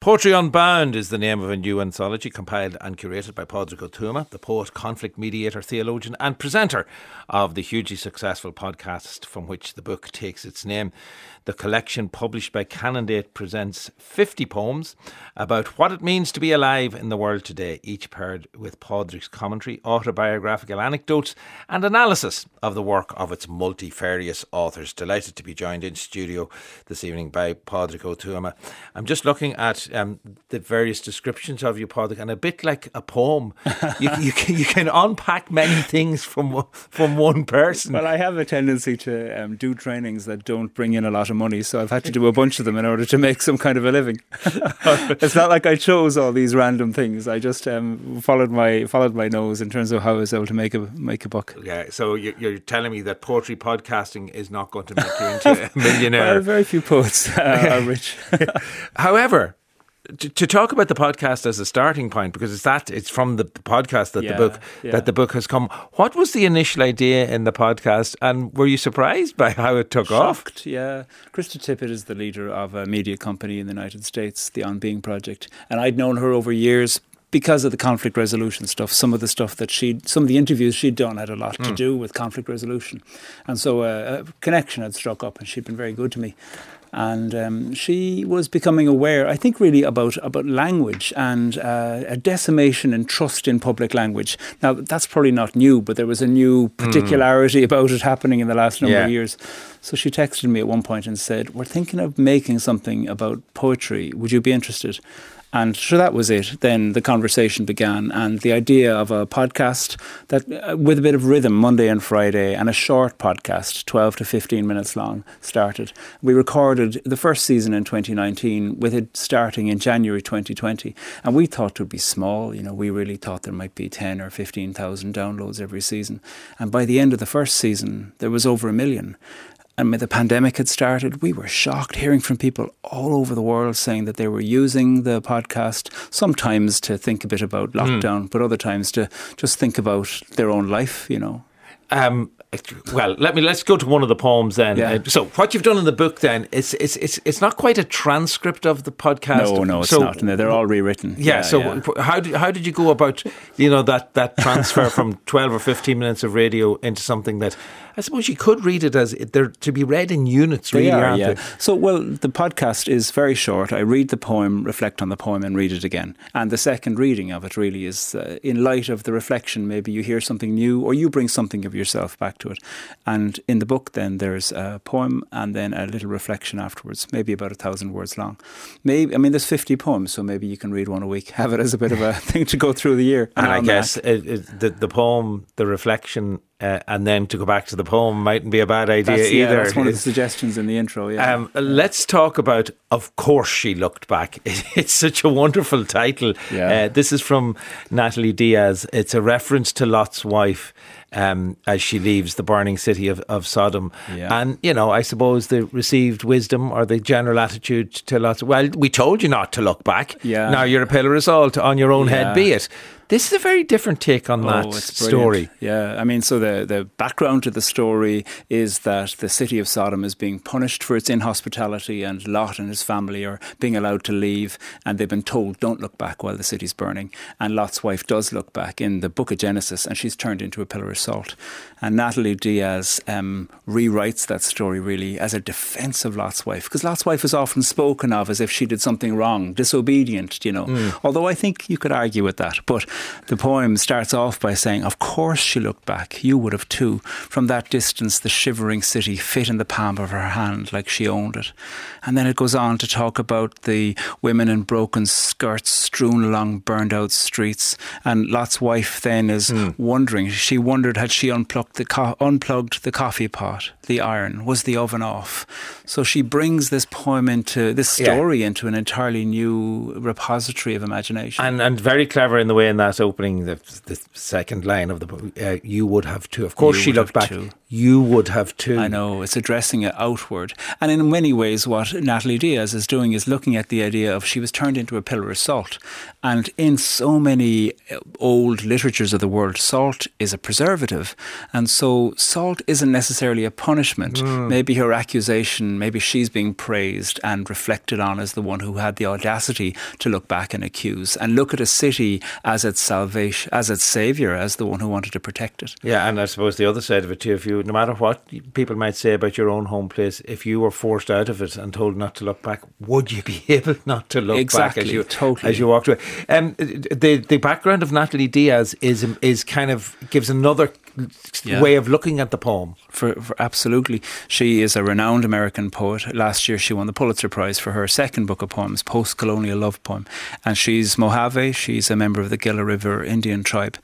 Poetry Unbound is the name of a new anthology compiled and curated by Pádraig Ó Tuama, the poet, conflict mediator, theologian, and presenter of the hugely successful podcast from which the book takes its name. The collection published by Canongate presents 50 poems about what it means to be alive in the world today, each paired with Pádraig's commentary, autobiographical anecdotes, and analysis of the work of its multifarious authors. Delighted to be joined in studio this evening by Pádraig Ó Tuama. I'm just looking at um, the various descriptions of your Pádraig, and a bit like a poem, you, you, can, you can unpack many things from from one person. Well, I have a tendency to um, do trainings that don't bring in a lot of money, so I've had to do a bunch of them in order to make some kind of a living. it's not like I chose all these random things. I just um, followed my followed my nose in terms of how I was able to make a make a book. Yeah, so you're telling me that poetry podcasting is not going to make you into a millionaire. well, very few poets uh, are rich. However, to, to, talk about the podcast as a starting point because it's that it's from the podcast that yeah, the book yeah. that the book has come. What was the initial idea in the podcast, and were you surprised by how it took Shocked, off? Yeah, Krista Tippett is the leader of a media company in the United States, the On Being Project, and I'd known her over years because of the conflict resolution stuff, some of the stuff that she, some of the interviews she'd done had a lot mm. to do with conflict resolution, and so uh, a connection had struck up, and she'd been very good to me and um, she was becoming aware, I think, really about about language and uh, a decimation in trust in public language. Now, that's probably not new, but there was a new hmm. particularity mm. about it happening in the last number yeah. of years. So she texted me at one point and said, "We're thinking of making something about poetry. Would you be interested?" And so that was it. Then the conversation began, and the idea of a podcast that, uh, with a bit of rhythm, Monday and Friday, and a short podcast, 12 to 15 minutes long, started. We recorded the first season in 2019, with it starting in January 2020. And we thought it would be small. You know, we really thought there might be 10 or 15,000 downloads every season. And by the end of the first season, there was over a million. And when the pandemic had started, we were shocked hearing from people all over the world saying that they were using the podcast sometimes to think a bit about hmm. lockdown, mm. but other times to just think about their own life, you know. Um, well, let me let's go to one of the poems then. Yeah. Uh, so, what you've done in the book then it's it's it's it's not quite a transcript of the podcast. No, no, it's so, not. they're all rewritten. Yeah. yeah so, yeah. how did how did you go about you know that that transfer from twelve or fifteen minutes of radio into something that I suppose you could read it as they're to be read in units, really, they are, yeah. They? So, well, the podcast is very short. I read the poem, reflect on the poem, and read it again. And the second reading of it really is uh, in light of the reflection. Maybe you hear something new, or you bring something of yourself back to it. And in the book, then there's a poem and then a little reflection afterwards, maybe about a thousand words long. Maybe I mean, there's 50 poems, so maybe you can read one a week. Have it as a bit of a thing to go through the year. And, and I guess it, it, the the poem, the reflection uh, and then to go back to the poem mightn't be a bad idea that's, either. Yeah, that's one of the suggestions in the intro. Yeah. Um, let's talk about. Of course, she looked back. It's such a wonderful title. Yeah. Uh, this is from Natalie Diaz. It's a reference to Lot's wife. Um, as she leaves the burning city of, of Sodom. Yeah. And, you know, I suppose the received wisdom or the general attitude to Lot's, well, we told you not to look back. Yeah. Now you're a pillar of salt on your own yeah. head, be it. This is a very different take on oh, that story. Yeah, I mean, so the, the background to the story is that the city of Sodom is being punished for its inhospitality, and Lot and his family are being allowed to leave, and they've been told, don't look back while the city's burning. And Lot's wife does look back in the book of Genesis, and she's turned into a pillar of salt. And Natalie Diaz um, rewrites that story really as a defense of Lot's wife, because Lot's wife is often spoken of as if she did something wrong, disobedient, you know. Mm. Although I think you could argue with that. But the poem starts off by saying, Of course she looked back, you would have too. From that distance, the shivering city fit in the palm of her hand like she owned it. And then it goes on to talk about the women in broken skirts strewn along burned out streets. And Lot's wife then is mm. wondering, she wondered had she unplugged the, co- unplugged the coffee pot, the iron, was the oven off? So she brings this poem into, this story yeah. into an entirely new repository of imagination. And, and very clever in the way in that opening, the, the second line of the book, uh, you would have too. Of course, you she looked back. Too. You would have too. I know, it's addressing it outward. And in many ways, what Natalie Diaz is doing is looking at the idea of she was turned into a pillar of salt. And in so many uh, old literatures of the world, salt is a preservative. And so salt isn't necessarily a punishment. Mm. Maybe her accusation, maybe she's being praised and reflected on as the one who had the audacity to look back and accuse and look at a city as its salvation, as its savior, as the one who wanted to protect it. Yeah, and I suppose the other side of it too, if you no matter what people might say about your own home place, if you were forced out of it and told not to look back, would you be able not to look exactly, back as you totally. as you walked away? Um, the the background of Natalie Diaz is is kind of gives another yeah. way of looking at the poem. For, for, absolutely, she is a renowned American poet. Last year, she won the Pulitzer Prize for her second book of poems, post-colonial love poem, and she's Mojave. She's a member of the Gila River Indian tribe,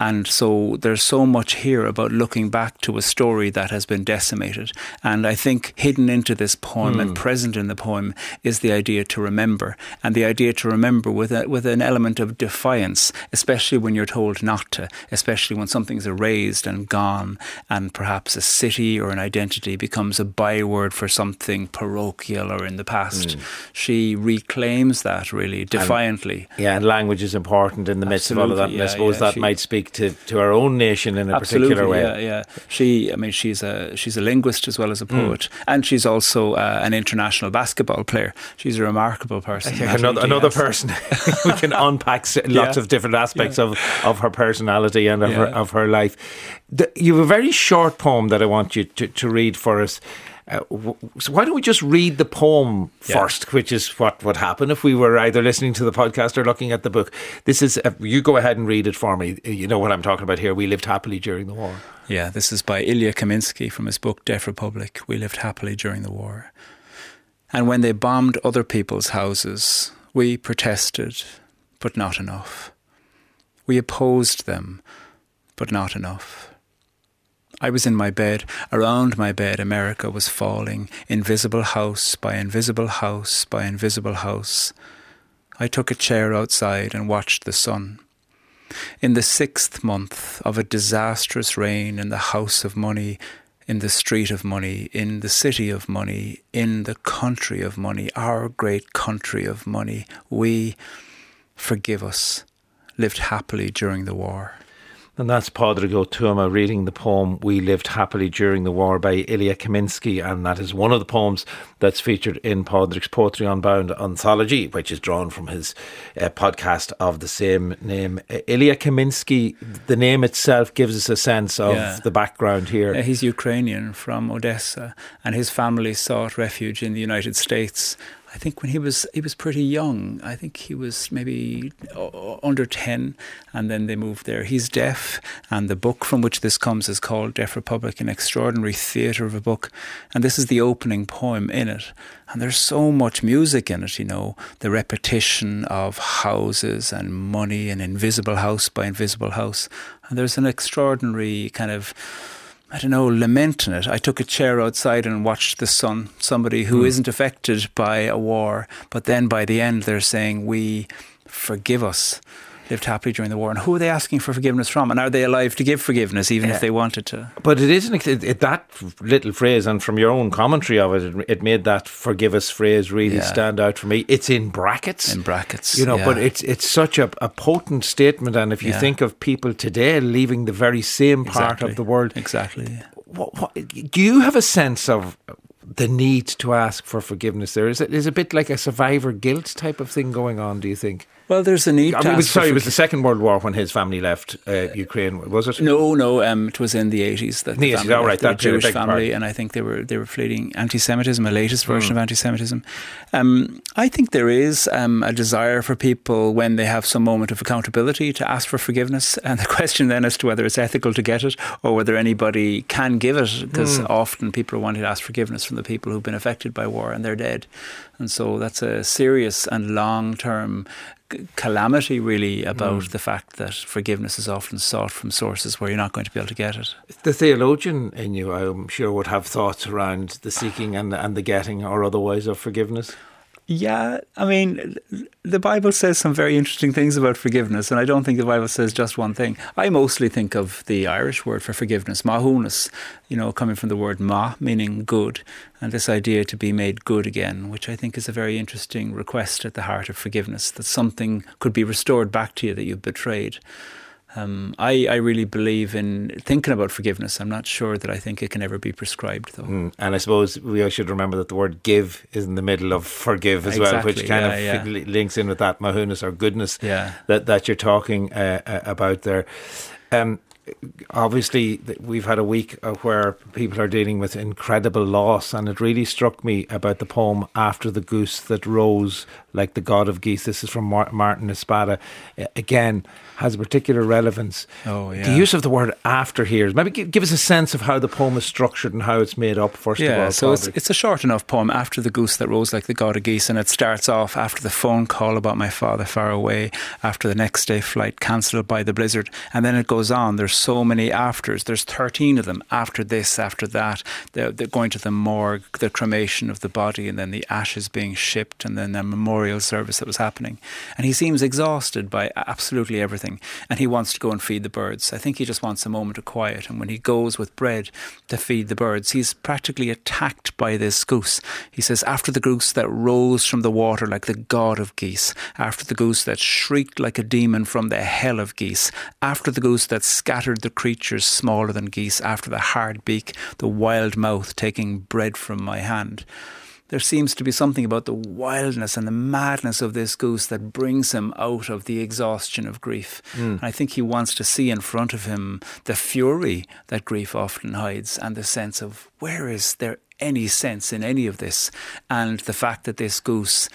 and so there's so much here about looking back to a story that has been decimated. And I think hidden into this poem mm. and hmm. present in the poem is the idea to remember, and the idea to remember with a, with an element of defiance, especially when you're told not to, especially when something's erased and gone, and perhaps a city or an identity becomes a byword for something parochial or in the past. Mm. She reclaims that really defiantly. And, yeah, and language is important in the midst Absolutely, of all of that. And yeah, I suppose yeah, that she, might speak to, to our own nation in a Absolutely, particular way. Yeah, yeah. She, I mean, she's a she's a linguist as well as a hmm. poet, mm. and she's also uh, an international basketball player. She's a remarkable person. another another person. we can unpack lots yeah. of different aspects yeah. of, of her personality and of, her, of her life. The, you have a very short poem that I want you to, to read for us. Uh, so why don't we just read the poem yeah. first, which is what would happen if we were either listening to the podcast or looking at the book. This is uh, you go ahead and read it for me. You know what I'm talking about here. We lived happily during the war. Yeah, this is by Ilya Kaminsky from his book Deaf Republic. We lived happily during the war. And when they bombed other people's houses, we protested, but not enough. We opposed them, but not enough. I was in my bed. Around my bed, America was falling, invisible house by invisible house by invisible house. I took a chair outside and watched the sun. In the sixth month of a disastrous reign in the house of money, in the street of money, in the city of money, in the country of money, our great country of money, we, forgive us, lived happily during the war. And that's Pádraig Ó Tuama reading the poem We Lived Happily During the War by Ilya Kaminsky. And that is one of the poems that's featured in Pádraig's Poetry Unbound anthology, which is drawn from his uh, podcast of the same name. Uh, Ilya Kaminsky, the name itself gives us a sense of yeah. the background here. Uh, he's Ukrainian from Odessa, and his family sought refuge in the United States I think when he was he was pretty young. I think he was maybe under ten, and then they moved there. He's deaf, and the book from which this comes is called Deaf Republic, an extraordinary theatre of a book. And this is the opening poem in it. And there's so much music in it, you know, the repetition of houses and money and invisible house by invisible house. And there's an extraordinary kind of I don't know, lamenting it. I took a chair outside and watched the sun. Somebody who mm. not affected by a war, but then by the end they're saying, "We forgive us." Lived happily during the war. And who are they asking for forgiveness from? And are they alive to give forgiveness, even yeah. if they wanted to? But it isn't it, it, that little phrase, and from your own commentary of it, it, it made that "forgive us" phrase really yeah. stand out for me. It's in brackets, in brackets, you know. Yeah. But it's it's such a, a potent statement, and if you think of people today leaving the very same part exactly. of the world, exactly. What, what, do you have a sense of the need to ask for forgiveness there? Is it is a bit like a survivor guilt type of thing going on, do you think? Well, there's a need. I mean, was, sorry, it was the Second World War when his family left uh, Ukraine, was it? No, no. Um, it was in the eighties that the, family all right, that Jewish family, part. and I think they were they were fleeing anti-Semitism, a latest version mm. of anti-Semitism. Um, I think there is um, a desire for people when they have some moment of accountability to ask for forgiveness, and the question then as to whether it's ethical to get it or whether anybody can give it, because mm. often people are wanting to ask forgiveness from the people who've been affected by war and they're dead, and so that's a serious and long-term calamity really about mm. the fact that forgiveness is often sought from sources where you're not going to be able to get it. The theologian in you, I'm sure, would have thoughts around the seeking and and the getting or otherwise of forgiveness. Yeah, I mean, the Bible says some very interesting things about forgiveness, and I don't think the Bible says just one thing. I mostly think of the Irish word for forgiveness, maithiúnas, you know, coming from the word maith, meaning good, and this idea to be made good again, which I think is a very interesting request at the heart of forgiveness, that something could be restored back to you that you've betrayed. Um, I, I really believe in thinking about forgiveness. I'm not sure that I think it can ever be prescribed, though. Mm, and I suppose we should remember that the word give is in the middle of forgive as exactly, well, which kind yeah, of yeah. links in with that maithiúnas or goodness yeah. that, that you're talking uh, uh about there. Um, obviously we've had a week where people are dealing with incredible loss and it really struck me about the poem after the goose that rose like the god of geese this is from martin espada again has a particular relevance oh yeah the use of the word after here maybe give, us a sense of how the poem is structured and how it's made up first yeah, of all so it's, it's a short enough poem after the goose that rose like the god of geese and it starts off after the phone call about my father far away after the next day flight cancelled by the blizzard and then it goes on there's so many afters. There's 13 of them after this, after that. They're, they're, going to the morgue, the cremation of the body, and then the ashes being shipped, and then the memorial service that was happening. And he seems exhausted by absolutely everything. And he wants to go and feed the birds. I think he just wants a moment of quiet. And when he goes with bread to feed the birds, he's practically attacked by this goose. He says, After the goose that rose from the water like the god of geese, after the goose that shrieked like a demon from the hell of geese, after the goose that scattered the creatures smaller than geese after the hard beak, the wild mouth taking bread from my hand. There seems to be something about the wildness and the madness of this goose that brings him out of the exhaustion of grief. Mm. And I think he wants to see in front of him the fury that grief often hides and the sense of where is there any sense in any of this? And the fact that this goose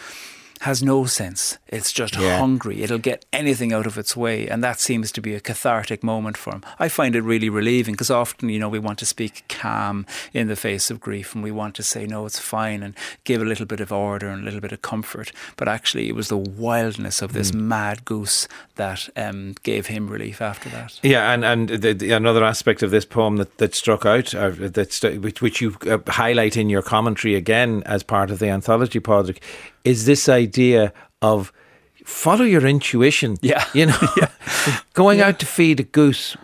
has no sense. It's just yeah. hungry. It'll get anything out of its way. And that seems to be a cathartic moment for him. I find it really relieving because often, you know, we want to speak calm in the face of grief and we want to say, no, it's fine and give a little bit of order and a little bit of comfort. But actually, it was the wildness of this mm. mad goose that um, gave him relief after that. Yeah. And, and the, the, another aspect of this poem that, that struck out, uh, that, which, which you uh, highlight in your commentary again as part of the anthology project, is this idea of follow your intuition. Yeah. You know, yeah. going yeah. out to feed a goose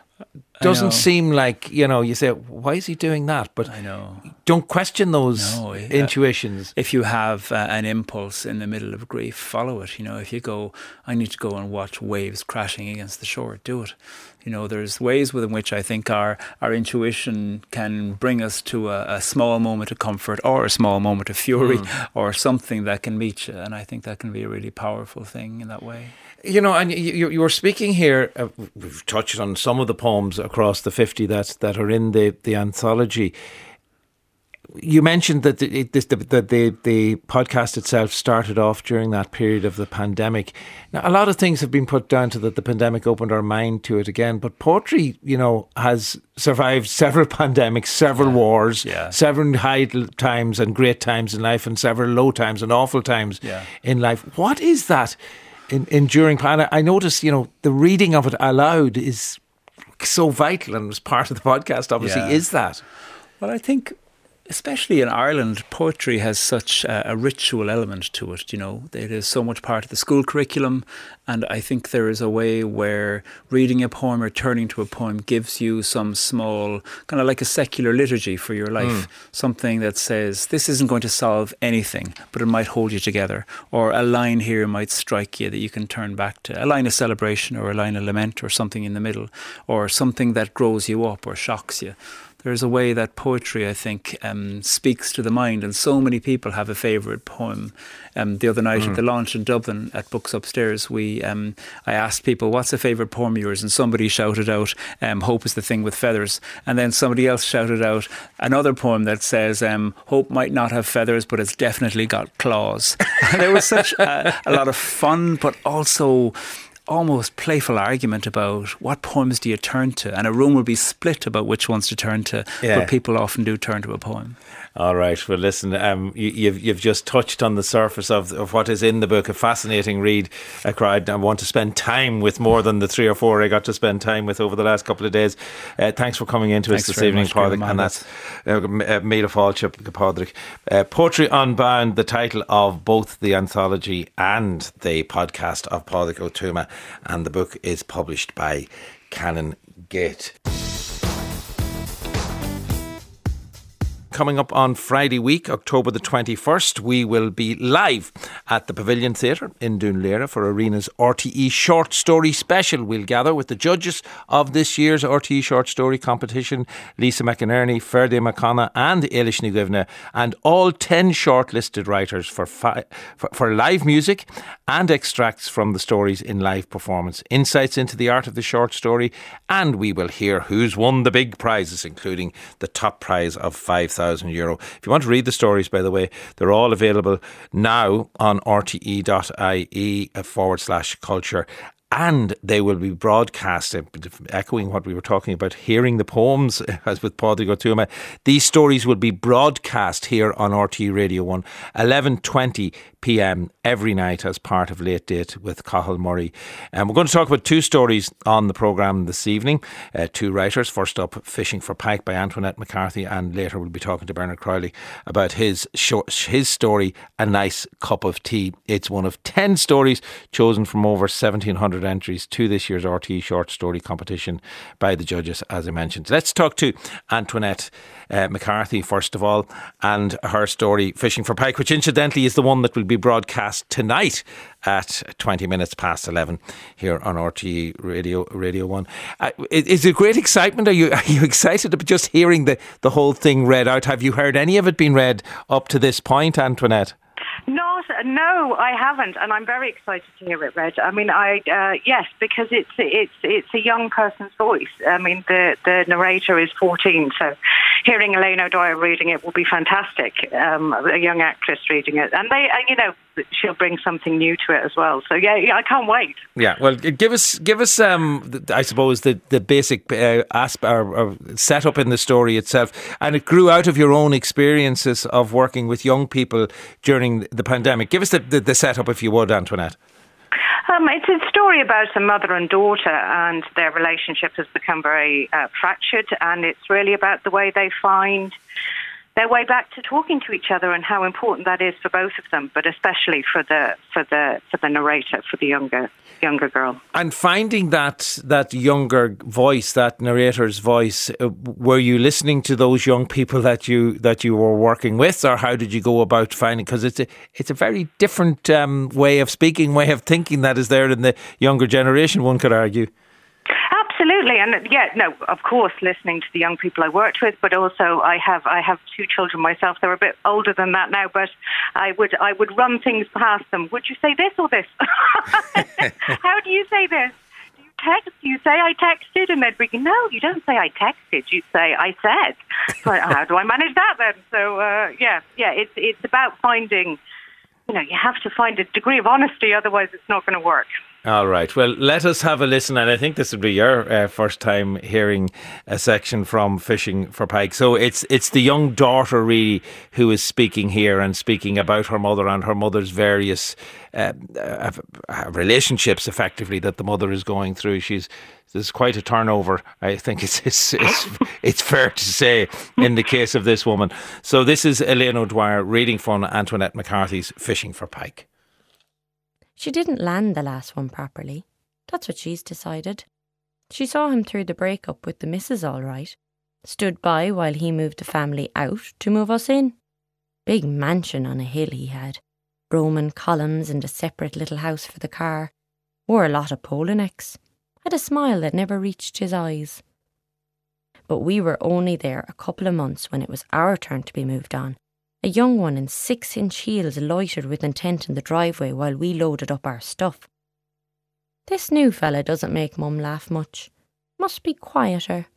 doesn't seem like, you know, you say, why is he doing that? But I know. Don't question those no, intuitions. If you have uh, an impulse in the middle of grief, follow it. You know, if you go, I need to go and watch waves crashing against the shore, do it. You know, there's ways within which I think our, our intuition can bring us to a, a small moment of comfort or a small moment of fury mm. or something that can meet you. And I think that can be a really powerful thing in that way. You know, and you, you were speaking here. Uh, we've touched on some of the poems across the fifty that that are in the the anthology you mentioned that the, this, the, the, the podcast itself started off during that period of the pandemic. Now, a lot of things have been put down to that the pandemic opened our mind to it again, but poetry, you know, has survived several pandemics, several yeah. wars, yeah. several high times and great times in life, and several low times and awful times yeah. in life. What is that in, enduring? And I noticed, you know, the reading of it aloud is so vital and was part of the podcast, obviously, is that? Well, I think especially in Ireland, poetry has such a, a, ritual element to it. You know, it is so much part of the school curriculum, and I think there is a way where reading a poem or turning to a poem gives you some small, kind of like a secular liturgy for your life. Mm. Something that says this isn't going to solve anything, but it might hold you together, or a line here might strike you that you can turn back to, a line of celebration or a line of lament or something in the middle, or something that grows you up or shocks you there's a way that poetry, I think, um, speaks to the mind, and so many people have a favourite poem. Um, the other night mm. at the launch in Dublin at Books Upstairs, we um, I asked people, "What's a favourite poem of yours?" and somebody shouted out, um, "Hope is the thing with feathers," and then somebody else shouted out another poem that says, um, "Hope might not have feathers, but it's definitely got claws." there was such a, a lot of fun, but also almost playful argument about what poems do you turn to, and a room will be split about which ones to turn to. Yeah. But people often do turn to a poem. All right. Well, listen, um, you, have you've just touched on the surface of, of what is in the book. A fascinating read. I cried. I want to spend time with more than the three or four I got to spend time with over the last couple of days. Uh, thanks for coming into us this evening, Padraig. And that's uh, Made of Fallship, Padraig. Uh, Poetry Unbound, the title of both the anthology and the podcast of Padraig Ó Tuama, and the book is published by Canongate. Coming up on Friday week, October the 21st, we will be live at the Pavilion Theatre in Laoghaire for Arena's RTE Short Story Special. We'll gather with the judges of this year's RTE Short Story competition, Lisa McInerney, Ferdy McConnell and Éilís Ní Dhuibhne, and all 10 shortlisted writers for, fi- for, for live music and extracts from the stories in live performance, insights into the art of the short story, and we will hear who's won the big prizes, including the top prize of 5,000 euro. If you want to read the stories, by the way, they're all available now on rte.ie forward slash culture and they will be broadcast, uh, echoing what we were talking about, hearing the poems, as with Padraig Ó Tuama. These stories will be broadcast here on RTE Radio 1, 11.20 p.m. every night as part of Late Date with Cathal Murray. And we're going to talk about two stories on the programme this evening. Uh, two writers. First up, Fishing for Pike by Antoinette McCarthy, and later we'll be talking to Bernard Crowley about his his story, A Nice Cup of Tea. It's one of 10 stories chosen from over 1,700 entries to this year's RT short story competition by the judges, as I mentioned. Let's talk to Antoinette uh, McCarthy, first of all, and her story, Fishing for Pike, which incidentally is the one that will be broadcast tonight at 20 minutes past 11 here on RTE Radio Radio 1. Uh, is it great excitement? Are you, are you excited about just hearing the, the whole thing read out? Have you heard any of it being read up to this point, Antoinette? No, I haven't, and I'm very excited to hear it read. I mean, I uh, yes, because it's it's it's a young person's voice. I mean, the the narrator is 14, so hearing Elaine O'Dwyer reading it will be fantastic. Um, a young actress reading it, and they, uh, you know, she'll bring something new to it as well. So yeah, yeah I can't wait. Yeah, well, give us give us, um, I suppose the the basic uh, asp- or, or setup in the story itself, and it grew out of your own experiences of working with young people during the pandemic. Give us the, the, the setup, if you would, Antoinette. Um, it's a story about a mother and daughter, and their relationship has become very uh, fractured, and it's really about the way they find their way back to talking to each other and how important that is for both of them, but especially for the for the for the narrator, for the younger younger girl. And finding that that younger voice, that narrator's voice, uh, were you listening to those young people that you that you were working with, or how did you go about finding? Because it's a it's a very different um, way of speaking, way of thinking that is there in the younger generation. One could argue. Absolutely, and yeah, no, of course, listening to the young people I worked with, but also I have I have two children myself. They're a bit older than that now, but I would I would run things past them. Would you say this or this? How do you say this? Do you text? You say I texted? And they'd be no, you don't say I texted. You say I said. So how do I manage that then? So uh, yeah, yeah, it's it's about finding. You know, you have to find a degree of honesty, otherwise it's not going to work. All right. Well, let us have a listen. And I think this would be your uh, first time hearing a section from Fishing for Pike. So it's it's the young daughter, really, who is speaking here and speaking about her mother and her mother's various uh, uh, relationships, effectively, that the mother is going through. She's there's quite a turnover. I think it's, it's it's it's, fair to say in the case of this woman. So this is Elaine O'Dwyer reading from Antoinette McCarthy's Fishing for Pike. She didn't land the last one properly. That's what she's decided. She saw him through the breakup with the missus all right. Stood by while he moved the family out to move us in. Big mansion on a hill he had. Roman columns and a separate little house for the car. Wore a lot of polo necks. Had a smile that never reached his eyes. But we were only there a couple of months when it was our turn to be moved on, a young one in six inch heels loitered with intent in the driveway while we loaded up our stuff. This new fella doesn't make Mum laugh much. Must be quieter.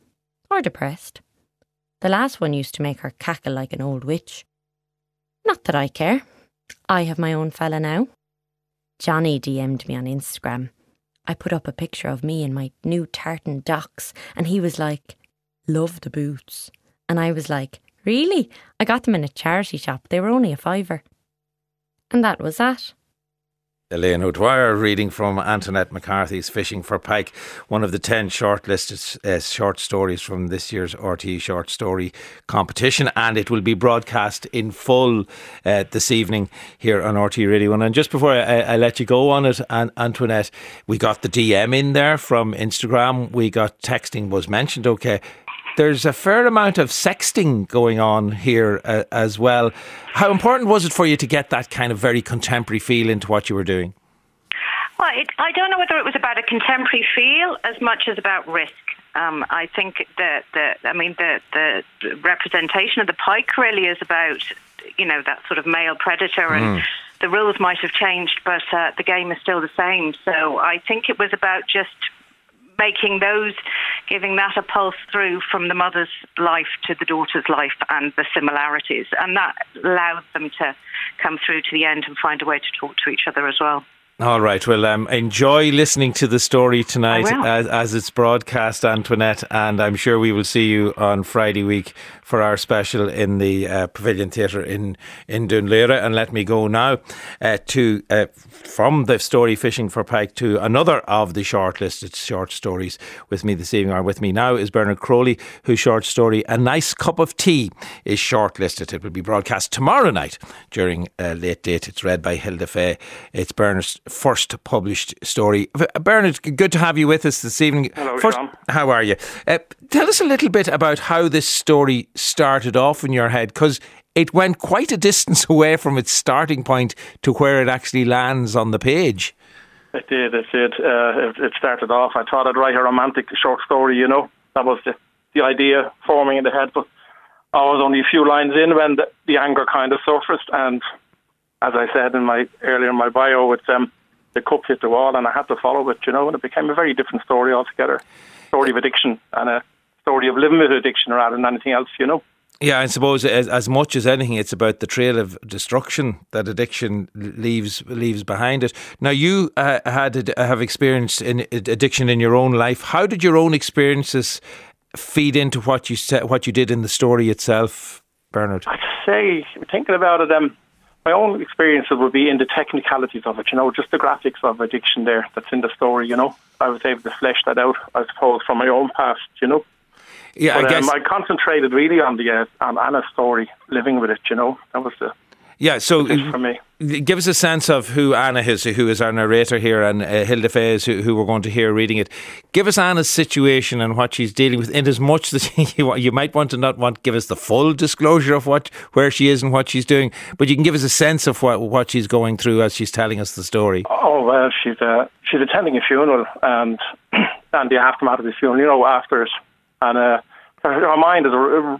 Or depressed. The last one used to make her cackle like an old witch. Not that I care. I have my own fella now. Johnny DM'd me on Instagram. I put up a picture of me in my new tartan Docs, and he was like, Love the boots. And I was like, Really? I got them in a charity shop. They were only a fiver. And that was that. Elaine O'Dwyer reading from Antoinette McCarthy's Fishing for Pike, one of the 10 shortlisted uh, short stories from this year's RTE Short Story competition. And it will be broadcast in full uh, this evening here on RTE Radio 1. And just before I, I, let you go on it, Antoinette, we got the DM in there from Instagram. We got texting was mentioned. Okay there's a fair amount of sexting going on here uh, as well. How important was it for you to get that kind of very contemporary feel into what you were doing? Well, it, I don't know whether it was about a contemporary feel as much as about risk. Um, I think that the, I mean, the, the, the representation of the pike really is about, you know, that sort of male predator and. Mm. The rules might have changed, but uh, the game is still the same. So I think it was about just making those, giving that a pulse through from the mother's life to the daughter's life and the similarities. And that allowed them to come through to the end and find a way to talk to each other as well. All right. Well, um, enjoy listening to the story tonight as, as, it's broadcast, Antoinette, and I'm sure we will see you on Friday week for our special in the uh, Pavilion Theatre in in Laoghaire. And let me go now uh, to uh, from the story Fishing for Pike to another of the shortlisted short stories. With me this evening, or with me now, is Bernard Crowley, whose short story "A Nice Cup of Tea" is shortlisted. It will be broadcast tomorrow night during a late date. It's read by Hilda Fay. It's Bernard's first published story. Bernard, good to have you with us this evening. Hello, first, Sean. How are you? Uh, tell us a little bit about how this story started off in your head, because it went quite a distance away from its starting point to where it actually lands on the page. It did, it did. Uh, it, it, started off, I thought I'd write a romantic short story, you know. That was the, the idea forming in the head, but I was only a few lines in when the, the anger kind of surfaced. And as I said in my earlier in my bio, it's um, the cup hit the wall, and I had to follow it, you know, and it became a very different story altogether. Story of addiction and a story of living with addiction rather than anything else, you know. Yeah, I suppose as, as much as anything, it's about the trail of destruction that addiction leaves leaves behind it. Now, you uh, had have experienced in, addiction in your own life. How did your own experiences feed into what you said, what you did in the story itself, Bernard? I'd say, thinking about it, um, my own experiences would be in the technicalities of it, you know, just the graphics of addiction there that's in the story, you know. I was able to flesh that out, I suppose, from my own past, you know. Yeah, but, I guess um, I concentrated really on the uh, on Anna's story, living with it. You know, that was the yeah. So for me, give us a sense of who Anna is, who is our narrator here, and uh, Hilda Fays, who, who, we're going to hear reading it. Give us Anna's situation and what she's dealing with, in as much that you, you might want to not want to give us the full disclosure of what where she is and what she's doing, but you can give us a sense of what what she's going through as she's telling us the story. Oh well, she's uh, she's attending a funeral and and the aftermath of the funeral. You know, after it and uh, her mind is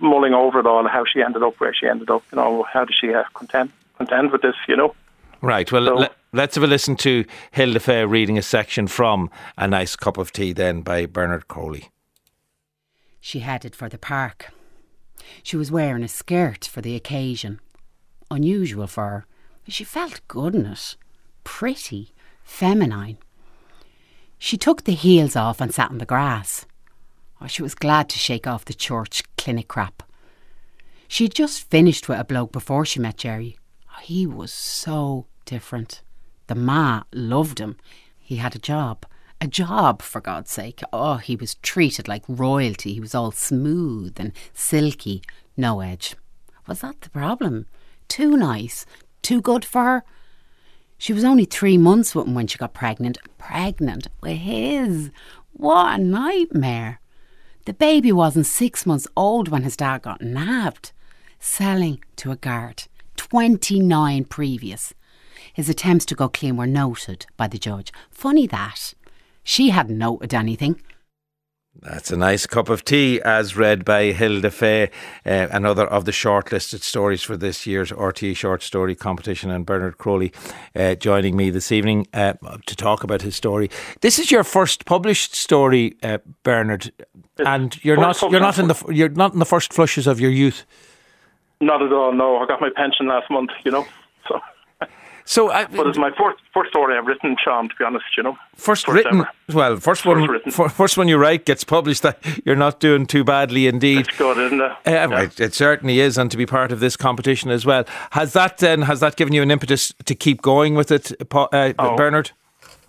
mulling over it all, how she ended up where she ended up. You know, how does she uh, contend contend with this? You know. Right. Well, so, let, us have a listen to Hilda Fay reading a section from A Nice Cup of Tea, then by Bernard Crowley. She headed for the park. She was wearing a skirt for the occasion. Unusual for her, but she felt good in it. Pretty, feminine. She took the heels off and sat on the grass. Oh, she was glad to shake off the church clinic crap. She had just finished with a bloke before she met Jerry. Oh, he was so different. The ma loved him. He had a job. A job, for God's sake. Oh, he was treated like royalty. He was all smooth and silky, no edge. Was that the problem? Too nice, too good for her. She was only three months with him when she got pregnant. Pregnant with his. What a nightmare. The baby wasn't six months old when his dad got nabbed, selling to a guard. 29 previous. His attempts to go clean were noted by the judge. Funny that. She hadn't noted anything. That's a nice cup of tea, as read by Hilda Fay, uh, another of the shortlisted stories for this year's RTE Short Story Competition, and Bernard Crowley uh, joining me this evening uh, to talk about his story. This is your first published story, uh, Bernard, and you're not you're not in the you're not in the first flushes of your youth. Not at all. No, I got my pension last month. You know, so. Uh, but it's my first first story I've written, Sean. To be honest, you know, first, first written. Ever. Well, first one, first, first one you write gets published. That you're not doing too badly indeed. It's good, isn't it? Uh, yeah. it, it, certainly is, and to be part of this competition as well. Has that then has that given you an impetus to keep going with it, uh, oh, Bernard?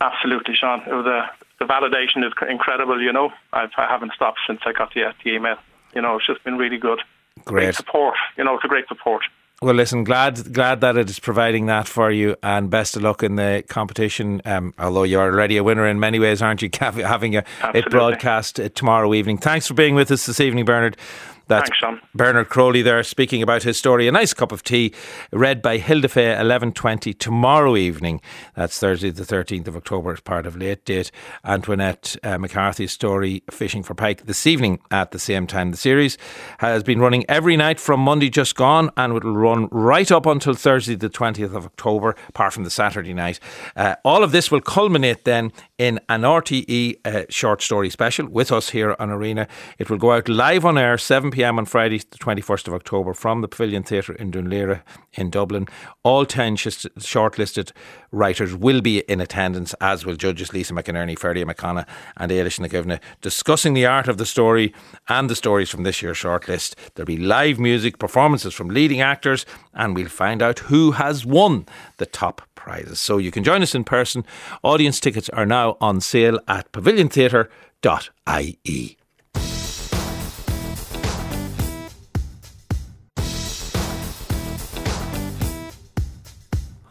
Absolutely, Sean. It was a, the validation is incredible. You know, I've, I haven't stopped since I got the, the email. You know, it's just been really good. Great. great support. You know, it's a great support. Well, listen, glad glad that it is providing that for you, and best of luck in the competition. Um, although you're already a winner in many ways, aren't you? Having a, it broadcast uh, tomorrow evening. Thanks for being with us this evening, Bernard. That's Thanks, Sean. Bernard Crowley there speaking about his story. A nice cup of tea, read by Hilda Fay, 11.20 tomorrow evening. That's Thursday the 13th of October as part of Late Date. Antoinette uh, McCarthy's story, Fishing for Pike, this evening at the same time. The series has been running every night from Monday just gone and it will run right up until Thursday the 20th of October, apart from the Saturday night. Uh, all of this will culminate then in an RTE uh, short story special with us here on Arena. It will go out live on air 7 pm on Friday, the 21st of October, from the Pavilion Theatre in Dún Laoghaire in Dublin. All 10 sh- shortlisted writers will be in attendance, as will judges Lisa McInerney, Ferdia McConnell, and Éilís Ní Dhuibhne, discussing the art of the story and the stories from this year's shortlist. There'll be live music, performances from leading actors, and we'll find out who has won the top prizes. So you can join us in person. Audience tickets are now on sale at paviliontheatre.ie.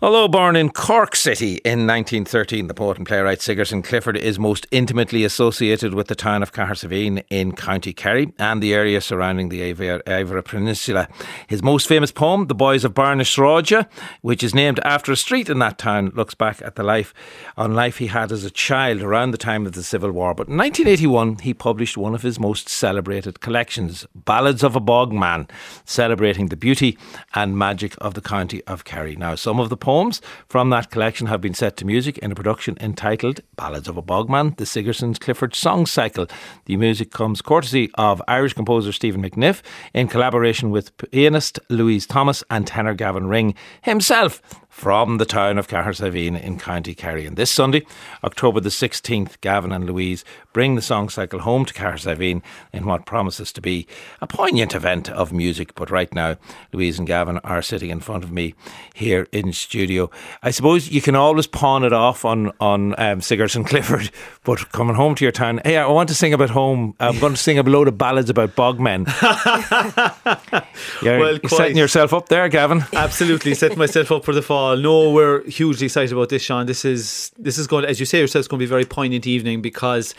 Although born in Cork City in 1913, the poet and playwright Sigerson Clifford is most intimately associated with the town of Cahersiveen in County Kerry and the area surrounding the Iveragh Peninsula. His most famous poem, The Boys of Barr na Sráide, which is named after a street in that town, looks back at the life on life he had as a child around the time of the Civil War. But in 1981, he published one of his most celebrated collections, Ballads of a Bogman, celebrating the beauty and magic of the county of Kerry. Now, some of the poems poems from that collection have been set to music in a production entitled Ballads of a Bogman, the Sigerson's Clifford Song Cycle. The music comes courtesy of Irish composer Stephen McNeff in collaboration with pianist Louise Thomas and tenor Gavin Ring himself from the town of Cahersiveen in County Kerry. And this Sunday, October the 16th, Gavin and Louise bring the song cycle home to Cahersiveen in what promises to be a poignant event of music. But right now, Louise and Gavin are sitting in front of me here in studio. I suppose you can always pawn it off on, on um, Sigerson Clifford, but coming home to your town, hey, I want to sing about home. I'm going to sing a load of ballads about bogmen. you're, well, you're setting yourself up there, Gavin. Absolutely, setting myself up for the fall all. No, we're hugely excited about this, Sean. This is this is going, as you say yourself, it's going to be a very poignant evening because.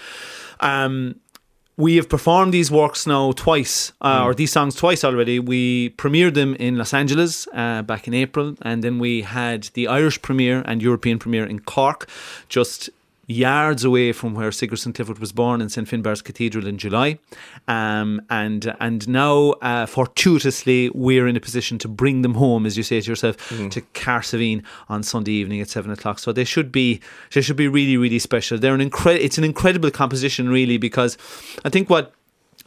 Um, we have performed these works now twice, uh, mm. or these songs twice already. We premiered them in Los Angeles uh, back in April, and then we had the Irish premiere and European premiere in Cork just yards away from where Sigerson Clifford was born in St Finbarr's Cathedral in July. Um, and and now, uh, fortuitously, we're in a position to bring them home, as you say to yourself, mm. to Cahersiveen on Sunday evening at seven o'clock. So they should be they should be really really special. They're an incre- It's an incredible composition, really, because I think what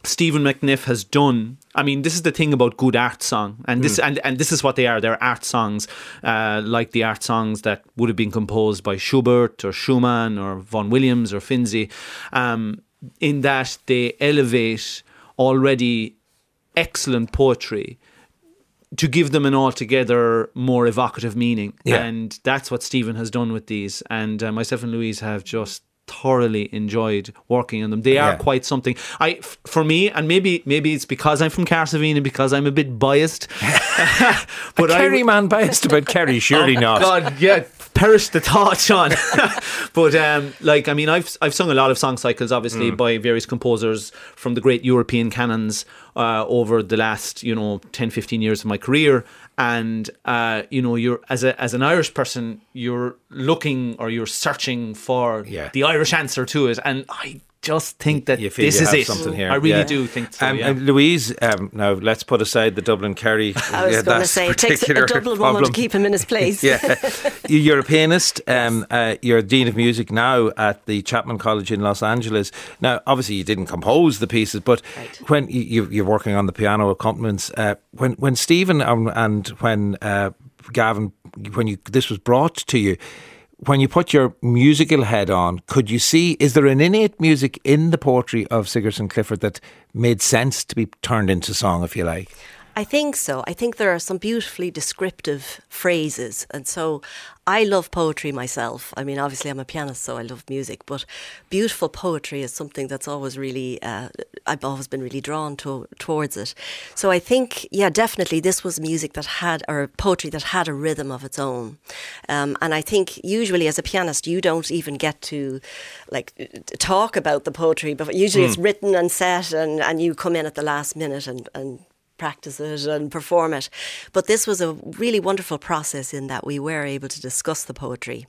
Stephen McNeff has done. I mean, this is the thing about good art song, and this mm. and, and this is what they are. They're art songs, uh, like the art songs that would have been composed by Schubert or Schumann or Vaughan Williams or Finzi, um, in that they elevate already excellent poetry to give them an altogether more evocative meaning. Yeah. And that's what Stephen has done with these. And uh, myself and Louise have just thoroughly enjoyed working on them. They are yeah. quite something. I, for me, and maybe maybe it's because I'm from Cahersiveen and because I'm a bit biased. but a Kerry I, man biased about Kerry, surely oh, not. God, yeah, perish the thought, Sean. but um, like, I mean, I've I've sung a lot of song cycles, obviously, mm. by various composers from the great European canons uh, over the last, you know, 10, 15 years of my career. And uh, you know, you're as a as an Irish person, you're looking or you're searching for yeah. the Irish answer to it. And I just think that this is it. Something here. I really yeah. do think so. Um, yeah. And Louise, um, now let's put aside the Dublin Kerry. I was going to say it takes a Dublin problem. woman to keep him in his place. yeah, you're a pianist. Um, uh, you're dean of music now at the Chapman College in Los Angeles. Now, obviously, you didn't compose the pieces, but right. when you, are working on the piano accompaniments, uh, when when Stephen and when uh, Gavin, when you this was brought to you, when you put your musical head on, could you see, is there an innate music in the poetry of Sigerson Clifford that made sense to be turned into song, if you like? I think so. I think there are some beautifully descriptive phrases. And so I love poetry myself. I mean, obviously, I'm a pianist, so I love music, but beautiful poetry is something that's always really, uh, I've always been really drawn to, towards it. So I think, yeah, definitely this was music that had, or poetry that had a rhythm of its own. Um, and I think usually as a pianist, you don't even get to like talk about the poetry, but usually mm. it's written and set, and, and you come in at the last minute and, and practice it and perform it. But this was a really wonderful process in that we were able to discuss the poetry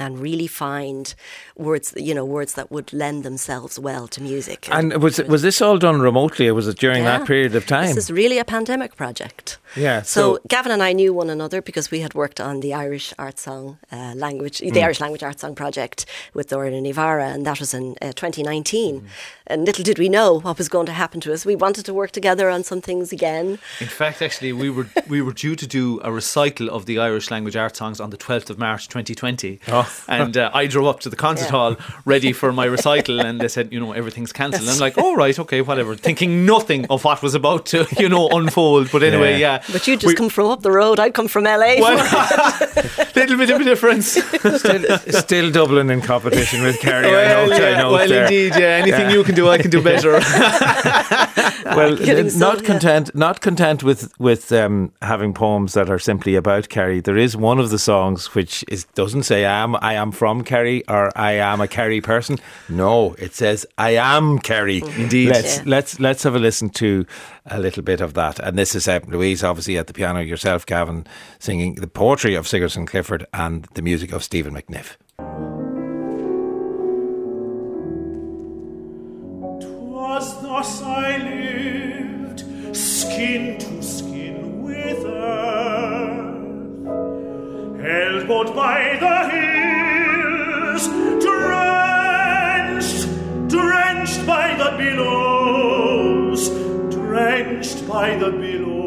and really find words, you know, words that would lend themselves well to music. And was was this all done remotely, or was it during yeah, that period of time? This is really a pandemic project. Yeah. So, so Gavin and I knew one another because we had worked on the Irish art song uh, language, the mm. Irish language art song project with Dora Ivara, and that was in uh, 2019. Mm. And little did we know what was going to happen to us. We wanted to work together on some things again. In fact, actually, we were we were due to do a recital of the Irish language art songs on the 12th of March 2020. Oh. and uh, I drove up to the concert yeah. hall ready for my recital, and they said, you know, everything's cancelled. I'm like, oh right, okay, whatever, thinking nothing of what was about to, you know, unfold. But anyway, yeah. yeah. But you just we, come from up the road. I come from LA. Well, little bit of a difference. still, still Dublin in competition with Kerry. Well, I know, yeah, I know well indeed, yeah. Anything you can do, I can do better. well, not content, not content with with um, having poems that are simply about Kerry. There is one of the songs which is doesn't say "I am I am from Kerry" or "I am a Kerry person." No, it says "I am Kerry." Indeed. Let's yeah. let's let's have a listen to a little bit of that. And this is uh, Louise, obviously at the piano, yourself, Gavin, singing the poetry of Sigerson Clifford and the music of Stephen McNeff. Twas thus I lived, skin to skin with earth, held both by the drenched by the billows.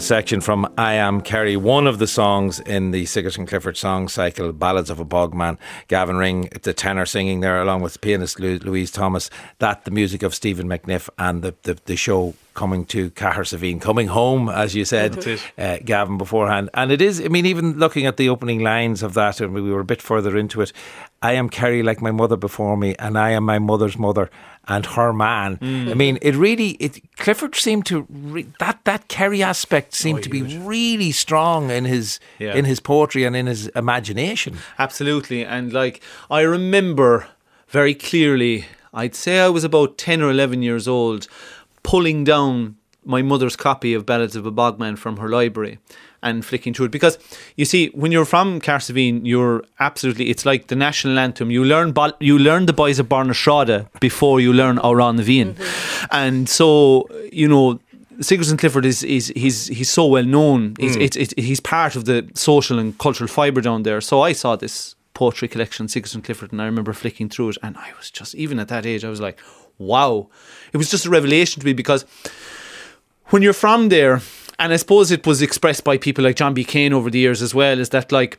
Section from I Am Kerry, one of the songs in the Sigerson Clifford song cycle, Ballads of a Bogman. Gavin Ring, the tenor singing there, along with the pianist Louise Thomas. That, the music of Stephen McNeff, and the, the, the show coming to Cahersiveen, coming home, as you said, uh, Gavin, beforehand. And it is, I mean, even looking at the opening lines of that, and we were a bit further into it, I am Kerry like my mother before me, and I am my mother's mother and her man. Mm. I mean, it really, it, Clifford seemed to, re, that, that Kerry aspect seemed oh, to be really strong in his, yeah. in his poetry and in his imagination. Absolutely. And like, I remember very clearly, I'd say I was about 10 or 11 years old, pulling down my mother's copy of Ballads of a Bogman from her library and flicking through it because you see when you're from Cahersiveen you're absolutely it's like the national anthem you learn you learn the boys of Barr na Sráide before you learn Amhrán na bhFiann mm-hmm. and so you know Sigerson Clifford is, is he's he's so well known. He's, mm. it's, he's part of the social and cultural fibre down there. So I saw this poetry collection, Sigerson Clifford, and I remember flicking through it, and I was just even at that age, I was like, wow! It was just a revelation to me because when you're from there, and I suppose it was expressed by people like John B. Keane over the years as well, is that like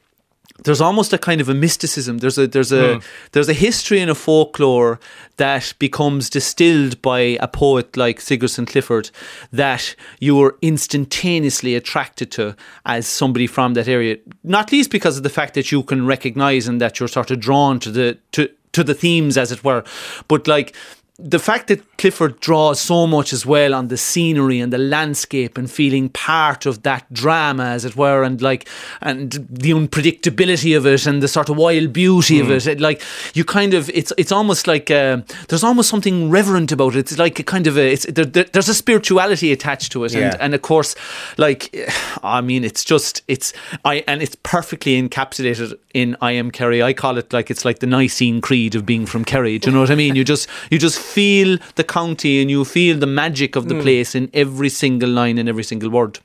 there's almost a kind of a mysticism. There's a there's a mm. there's a history and a folklore that becomes distilled by a poet like Sigerson Clifford that you are instantaneously attracted to as somebody from that area. Not least because of the fact that you can recognise and that you're sort of drawn to the to to the themes as it were. But like the fact that Clifford draws so much as well on the scenery and the landscape and feeling part of that drama, as it were, and like and the unpredictability of it and the sort of wild beauty mm. of it. it. Like you kind of, it's it's almost like uh, there's almost something reverent about it. It's like a kind of a, it's there, there, there's a spirituality attached to it, yeah. and and of course, like I mean, it's just it's I and it's perfectly encapsulated in I am Kerry. I call it like it's like the Nicene Creed of being from Kerry. Do you know what I mean? You just you just feel the county and you feel the magic of the mm. place in every single line and every single word.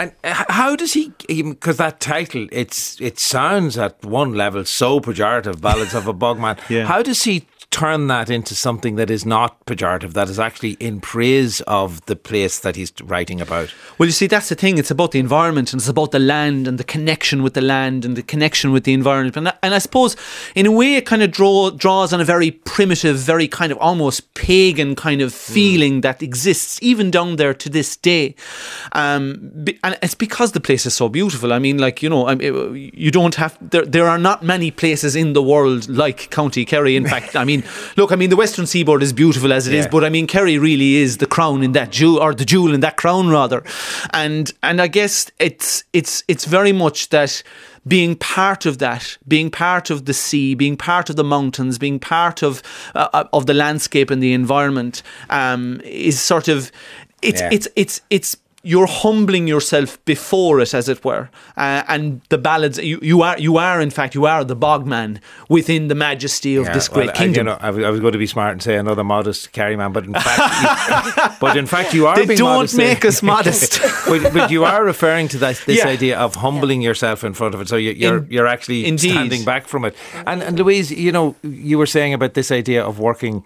And how does he? Because that title, it's it sounds at one level so pejorative. Ballads of a Bogman. Yeah. How does he turn that into something that is not pejorative, that is actually in praise of the place that he's writing about? Well, you see, that's the thing. It's about the environment and it's about the land and the connection with the land and the connection with the environment. And, I- and I suppose, in a way, it kind of draw, draws on a very primitive, very kind of almost pagan kind of feeling that exists even down there to this day. Um, and it's because the place is so beautiful. I mean, like, you know, you don't have, there, there are not many places in the world like County Kerry. In fact, I mean, look, I mean, the Western Seaboard is beautiful as it is, Yeah. but I mean, Kerry really is the crown in that jewel, or the jewel in that crown, rather. And and I guess it's it's it's very much that being part of that, being part of the sea, being part of the mountains, being part of uh, of the landscape and the environment, um, is sort of it's Yeah. it's it's it's you're humbling yourself before it, as it were, uh, and the ballads. You, you are, you are, in fact, you are the bogman within the majesty of Yeah, this well, great I- kingdom. you know, I, was, I was going to be smart and say another modest Kerry man, but in fact, you, but in fact, you are. They being don't modest make us modest. but, but you are referring to that, this Yeah. idea of humbling yourself in front of it. So you, you're In- you're actually indeed. standing back from it. And, and Louise, you know, you were saying about this idea of working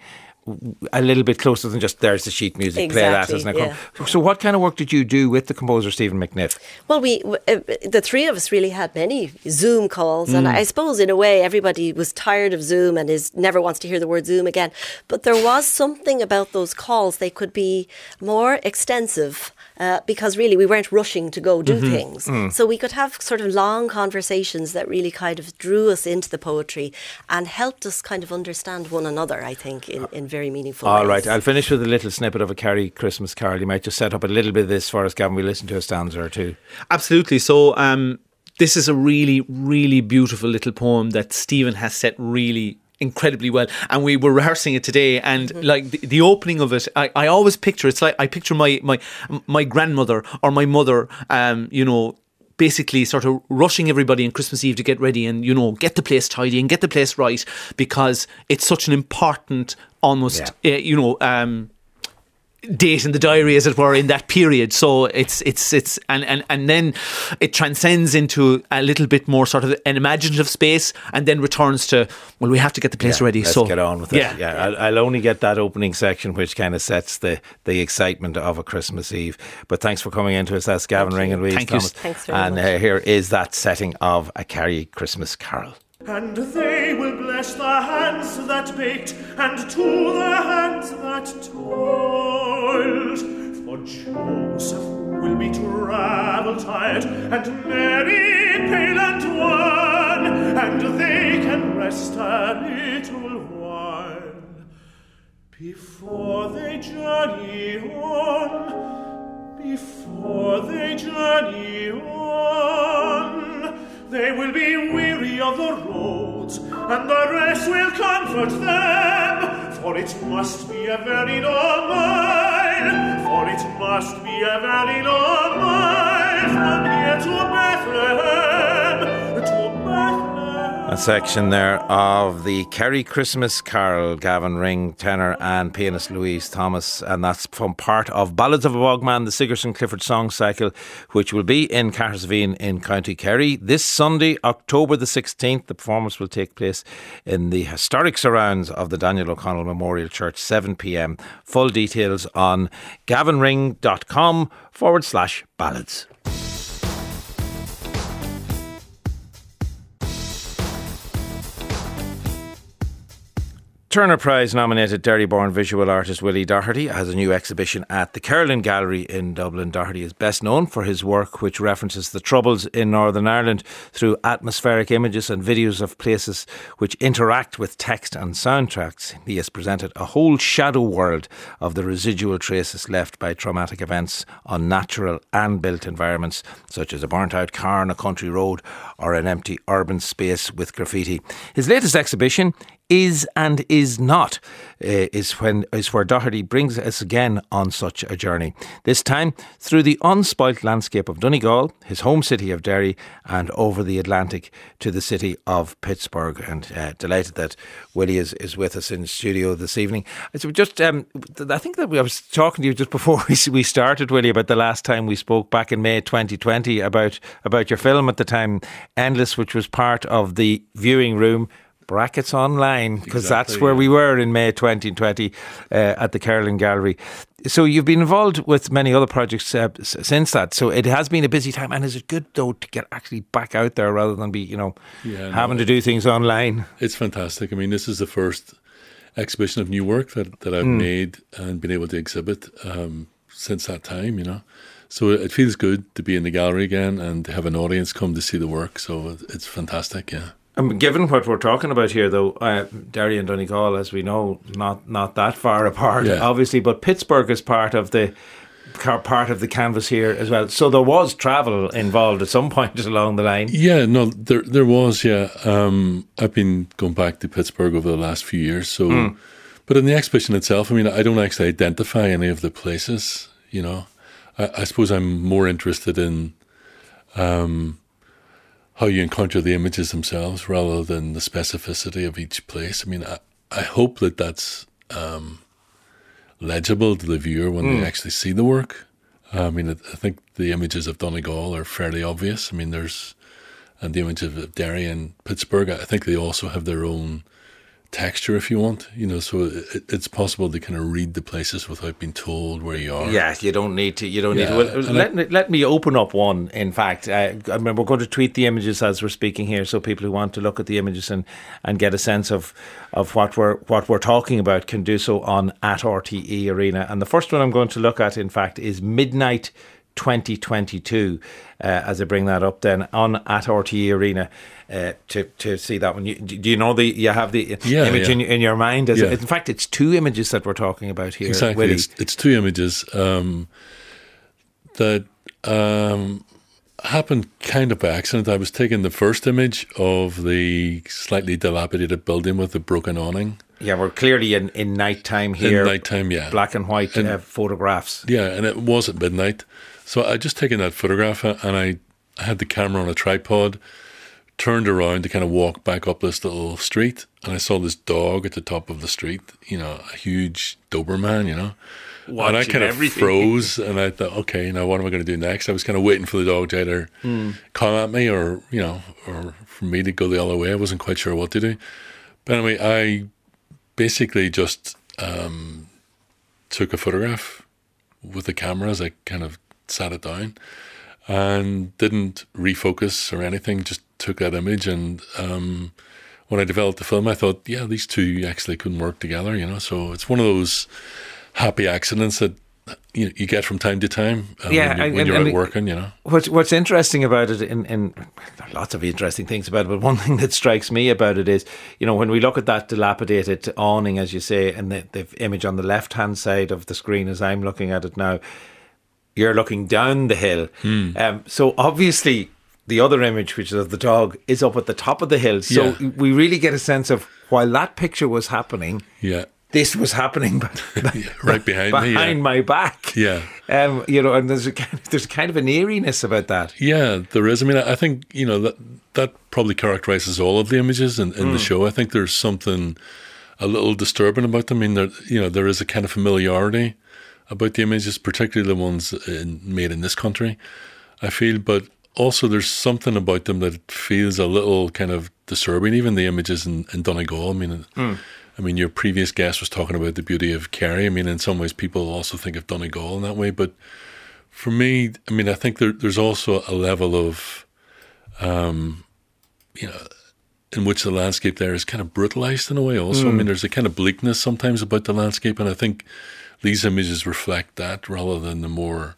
a little bit closer than just there's the sheet music, play that Exactly, as an accom- So, what kind of work did you do with the composer Stephen McNeff? Well, we uh, the three of us really had many Zoom calls, and I suppose in a way everybody was tired of Zoom and is never wants to hear the word Zoom again. But there was something about those calls; they could be more extensive. Uh, because really, we weren't rushing to go do things. So we could have sort of long conversations that really kind of drew us into the poetry and helped us kind of understand one another, I think, in, in very meaningful All ways. right, I'll finish with a little snippet of a Kerry Christmas carol. You might just set up a little bit of this for us, Gavin. We listen to a stanza or two. Absolutely. So, um, this is a really, really beautiful little poem that Stephen has set really incredibly well. And we were rehearsing it today and like the, the opening of it I, I always picture it's like I picture my my my grandmother or my mother um you know basically sort of rushing everybody on Christmas Eve to get ready and you know get the place tidy and get the place right because it's such an important almost uh, you know um date in the diary as it were in that period so it's it's it's and and and then it transcends into a little bit more sort of an imaginative space and then returns to well we have to get the place Yeah, ready Let's so get on with yeah. it. Yeah, I'll, I'll only get that opening section, which kind of sets the the excitement of a Christmas Eve. But thanks for coming into us. That's Gavin Ring and Louise Thank you. Thomas. Thanks very and much. Uh, here is that setting of a Kerry Christmas Carol. And they will bless the hands that baked, and to the hands that toiled. For Joseph will be travel tired, and Mary pale and wan, and they can rest a little while before they journey on. Before they journey on, they will be weary of the roads, and the rest will comfort them. For it must be a very long mile, for it must be a very long mile from here to Bethlehem. Section there of the Kerry Christmas Carol, Gavin Ring, tenor, and pianist Louise Thomas, and that's from part of Ballads of a Bogman, the Sigerson Clifford song cycle, which will be in Cahersiveen in County Kerry this Sunday, October the 16th. The performance will take place in the historic surrounds of the Daniel O'Connell Memorial Church, 7 pm. Full details on gavinring.com forward slash ballads. Turner Prize nominated Derryborn visual artist Willie Doherty has a new exhibition at the Kerlin Gallery in Dublin. Doherty is best known for his work which references the Troubles in Northern Ireland through atmospheric images and videos of places which interact with text and soundtracks. He has presented a whole shadow world of the residual traces left by traumatic events on natural and built environments, such as a burnt out car on a country road or an empty urban space with graffiti. His latest exhibition is and is not uh, is when is where Doherty brings us again on such a journey. This time through the unspoilt landscape of Donegal, his home city of Derry, and over the Atlantic to the city of Pittsburgh. And uh, delighted that Willie is, is with us in studio this evening. So just, um, I think that we, I was talking to you just before we we started, Willie, about the last time we spoke back in May 2020 about about your film at the time, Endless, which was part of the viewing room brackets online because exactly, that's where yeah. we were in May 2020 uh, at the Kerlin Gallery. So you've been involved with many other projects uh, since that. So it has been a busy time, and is it good though to get actually back out there rather than be you know yeah, having no, to do things online? It's fantastic. I mean, this is the first exhibition of new work that that I've mm. made and been able to exhibit um, since that time. You know. So it feels good to be in the gallery again and have an audience come to see the work. So it's fantastic, yeah. Um, given what we're talking about here, though, uh, Derry and Donegal, as we know, not not that far apart, yeah. obviously, but Pittsburgh is part of the part of the canvas here as well. So there was travel involved at some point along the line. Yeah, no, there there was. Yeah, um, I've been going back to Pittsburgh over the last few years. So, mm. but in the exhibition itself, I mean, I don't actually identify any of the places. You know, I, I suppose I'm more interested in. Um, how you encounter the images themselves rather than the specificity of each place. I mean, I, I hope that that's um, legible to the viewer when mm. they hmm. actually see the work. I mean, I think the images of Donegal are fairly obvious. I mean, there's, and the images of Derry and Pittsburgh, I think they also have their own texture if you want you know so it, it's possible to kind of read the places without being told where you are. Yeah you don't need to you don't yeah. need to. Well, let, I, me, let me open up one in fact. Uh, I mean, we're going to tweet the images as we're speaking here so people who want to look at the images and, and get a sense of of what we're what we're talking about can do so on at RTE Arena. And the first one I'm going to look at in fact is midnight 2022 uh, as I bring that up then on at RTE Arena uh, to to see that one. You, do you know the you have the yeah, image yeah. In, in, your mind? Yeah. in fact, it's two images that we're talking about here. Exactly, it's, it's, two images um, that um, happened kind of by accident. I was taking the first image of the slightly dilapidated building with the broken awning. Yeah, we're clearly in, in nighttime here. In nighttime, yeah. Black and white and, uh, photographs. Yeah, and it was at midnight. So I just taken that photograph and I, I had the camera on a tripod turned around to kind of walk back up this little street, and I saw this dog at the top of the street. You know, a huge Doberman. You know. Watching and I kind of everything. froze, and I thought, okay, now what am I going to do next? I was kind of waiting for the dog to either mm. come at me or, you know, or for me to go the other way. I wasn't quite sure what to do. But anyway, I basically just um, took a photograph with the camera as I kind of sat it down and didn't refocus or anything, just took that image and um, when I developed the film, I thought, yeah, these two actually couldn't work together, you know. So it's one of those happy accidents that you, you get from time to time um, yeah, when, you, when and, you're and out working, you know. What's, what's interesting about it, and, and lots of interesting things about it, but one thing that strikes me about it is, you know, when we look at that dilapidated awning, as you say, and the, the image on the left hand side of the screen as I'm looking at it now, you're looking down the hill. Hmm. Um, so obviously, the other image, which is of the dog, is up at the top of the hill. So yeah. we really get a sense of while that picture was happening. Yeah. This was happening right behind behind me, yeah. my back. Yeah, um, you know, and there's a kind of, there's kind of an eeriness about that. Yeah, there is. I mean, I think you know that that probably characterizes all of the images in, in mm. the show. I think there's something a little disturbing about them. I mean, there you know there is a kind of familiarity about the images, particularly the ones in, made in this country. I feel, but also there's something about them that feels a little kind of disturbing. Even the images in, in Donegal. I mean, mm. I mean, your previous guest was talking about the beauty of Kerry. I mean, in some ways, people also think of Donegal in that way. But for me, I mean, I think there, there's also a level of, um, you know, in which the landscape there is kind of brutalized in a way. Also, mm. I mean, there's a kind of bleakness sometimes about the landscape, and I think these images reflect that rather than the more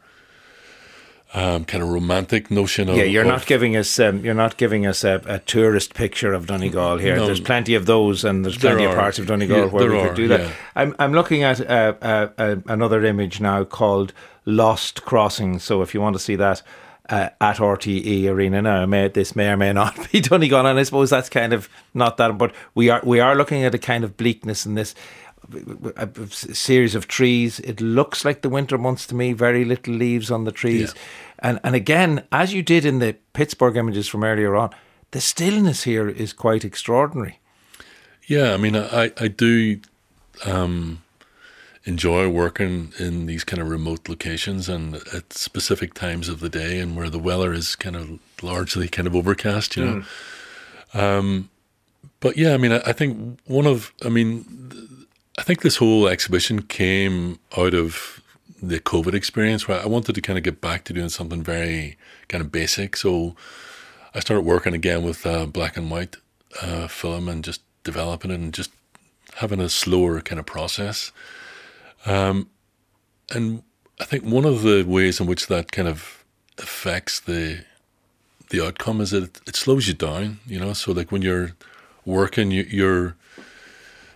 um, kind of romantic notion of yeah. You're of, not giving us um, you're not giving us a, a, tourist picture of Donegal here. No, there's plenty of those, and there's plenty of parts of Donegal yeah, where we are, could do that. Yeah. I'm I'm looking at uh, uh, uh, another image now called Lost Crossing. So if you want to see that. uh, at RTE Arena. Now, may, this may or may not be Donegal, and I suppose that's kind of not that. But we are we are looking at a kind of bleakness in this a, a series of trees. It looks like the winter months to me. Very little leaves on the trees, Yeah. and and again, as you did in the Pittsburgh images from earlier on, the stillness here is quite extraordinary. Yeah, I mean, I, I do um, enjoy working in these kind of remote locations and at specific times of the day and where the weather is kind of largely kind of overcast, you know. Um, but yeah, I mean, I, I think one of, I mean, I think this whole exhibition came out of the COVID experience where I wanted to kind of get back to doing something very kind of basic. So I started working again with uh, black and white uh, film and just developing it and just having a slower kind of process. Um, and I think one of the ways in which that kind of affects the the outcome is that it, it slows you down. You know, so like when you're working, you, you're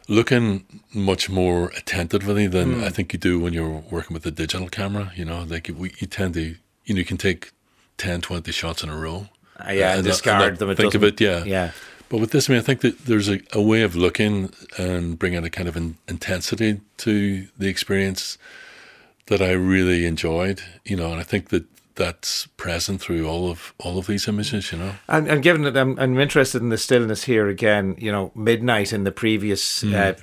looking much more attentively than I think you do when you're working with a digital camera. You know, like we, you tend to, you know, you can take 10, 20 shots in a row. Uh, yeah, and not- discard not them. It think of it, yeah. yeah. But with this, I mean, I think that there's a, a way of looking and bringing a kind of an intensity to the experience that I really enjoyed, you know, and I think that that's present through all of all of these images, you know. And, and given that I'm, I'm interested in the stillness here again, you know, midnight in the previous uh,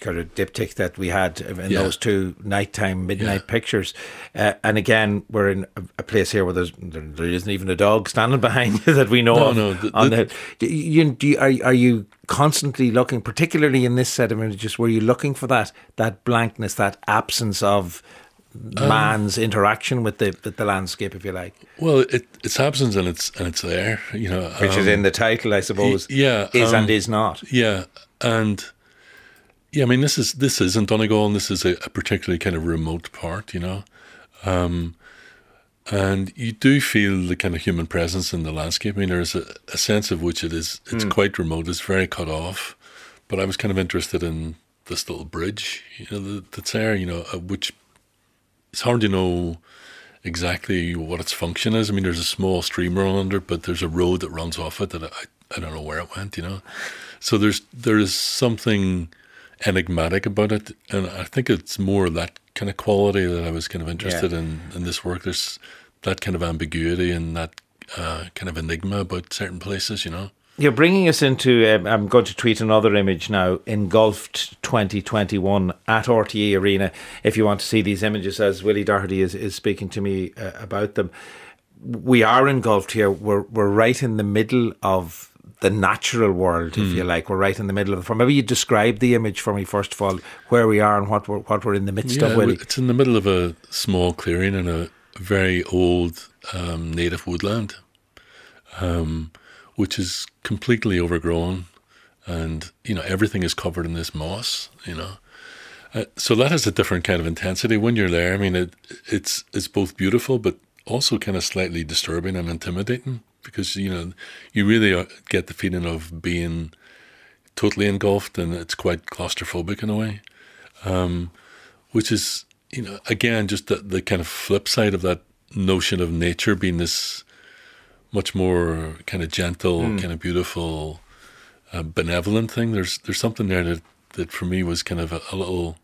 kind of diptych that we had in. Yeah. those two nighttime midnight Yeah. pictures, uh, and again we're in a, a place here where there's there, isn't even a dog standing behind you that we know No, of. no, the- on the- the, you, do you, are are you constantly looking, particularly in this set of images, were you looking for that that blankness, that absence of Um, man's interaction with the with the landscape, if you like, Well, it it's absence and it's and it's there, you know. which is um, in the title, I suppose. yeah, is um, and is not. Yeah, and yeah, I mean, this is this isn't Donegal, and this is a, a particularly kind of remote part, you know. Um, and you do feel the kind of human presence in the landscape. I mean, there's a, a sense of which it is. It's quite remote. It's very cut off. But I was kind of interested in this little bridge, you know, that, that's there. You know, which it's hard to know exactly what its function is. I mean, there's a small stream running under, it, but there's a road that runs off it that I, I don't know where it went. You know, so there's there is something enigmatic about it, and I think it's more that kind of quality that I was kind of interested in in this work. There's that kind of ambiguity and that uh, kind of enigma about certain places. You know. You're bringing us into. Um, I'm going to tweet another image now. Engulfed 2021 at RTE Arena. If you want to see these images, as Willie Doherty is, is speaking to me uh, about them, we are engulfed here. We're we're right in the middle of the natural world, if you like. We're right in the middle of it. Maybe you describe the image for me first of all, where we are and what we're what we're in the midst of, Willie. It's in the middle of a small clearing in a very old um, native woodland, um, which is completely overgrown, and you know everything is covered in this moss. You know, uh, so that has a different kind of intensity when you're there. I mean, it, it's it's both beautiful, but also kind of slightly disturbing and intimidating because you know you really uh, get the feeling of being totally engulfed, and it's quite claustrophobic in a way Um, which is you know again just the, the kind of flip side of that notion of nature being this much more kind of gentle kind of beautiful uh, benevolent thing there's there's something there that that for me was kind of a, a little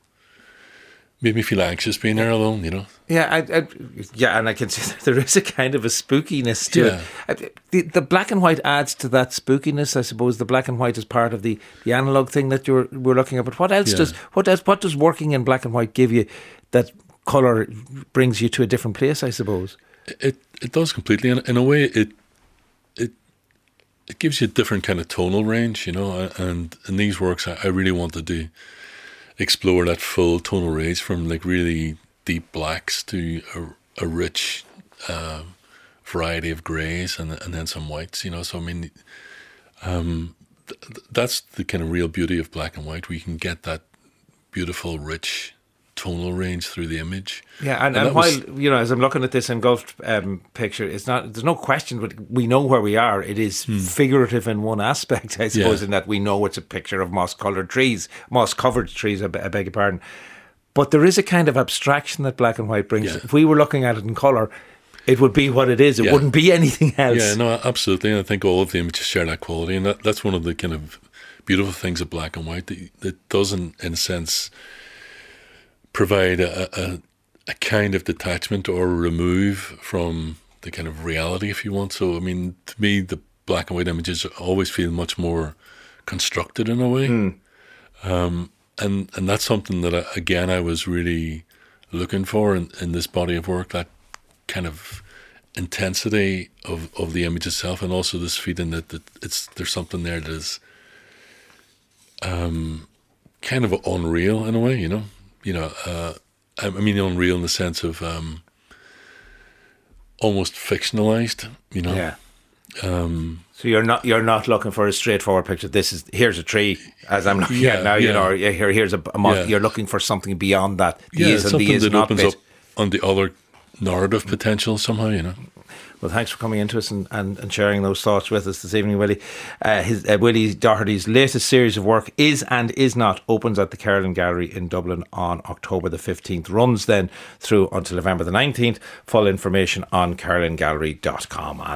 made me feel anxious being there alone you know Yeah, I, I, yeah, and I can see there is a kind of a spookiness to Yeah. it. The, the black and white adds to that spookiness, I suppose. The black and white is part of the, the analog thing that you're we're looking at. But what else Yeah. does what does what does working in black and white give you that color brings you to a different place? I suppose. It it does completely in, in a way it it it gives you a different kind of tonal range you know and in these works I, I really wanted to explore that full tonal range from like really deep blacks to a, a rich uh, variety of grays and and then some whites you know so I mean um th- th- that's the kind of real beauty of black and white. You can get that beautiful rich tonal range through the image Yeah, and, And and, while was- you know, as I'm looking at this engulfed um, picture, it's not. There's no question, but we know where we are. It is figurative in one aspect, I suppose, Hmm. Yeah. in that we know it's a picture of moss-coloured trees, moss-covered trees. I, I beg your pardon. But there is a kind of abstraction that black and white brings. Yeah. If we were looking at it in colour, it would be what it is. It Yeah. wouldn't be anything else. Yeah, no, absolutely. And I think all of the images share that quality, and that, that's one of the kind of beautiful things of black and white that, that doesn't, in a sense, provide a, a, a kind of detachment or remove from the kind of reality, if you want. So, I mean, to me, the black and white images always feel much more constructed in a way, um, and and that's something that I, again I was really looking for in, in this body of work. That kind of intensity of, of the image itself, and also this feeling that, that it's there's something there that is um, kind of unreal in a way. You know, you know. Uh, I I mean, unreal in the sense of um, almost fictionalized. You know. Yeah. Um, So you're not you're not looking for a straightforward picture. This is here's a tree as I'm looking Yeah, at now. You know, or here here's a, a moth. Yeah. You're looking for something beyond that. The yeah, is it's and the something that opens bit. up on the other narrative potential somehow. You know. Well, thanks for coming into us and, and, and sharing those thoughts with us this evening, Willie. Uh, his, uh, Willie Doherty's latest series of work, Is and Is Not, opens at the Kerlin Gallery in Dublin on October the 15th, runs then through until November the 19th. Full information on kerlingallery.com. And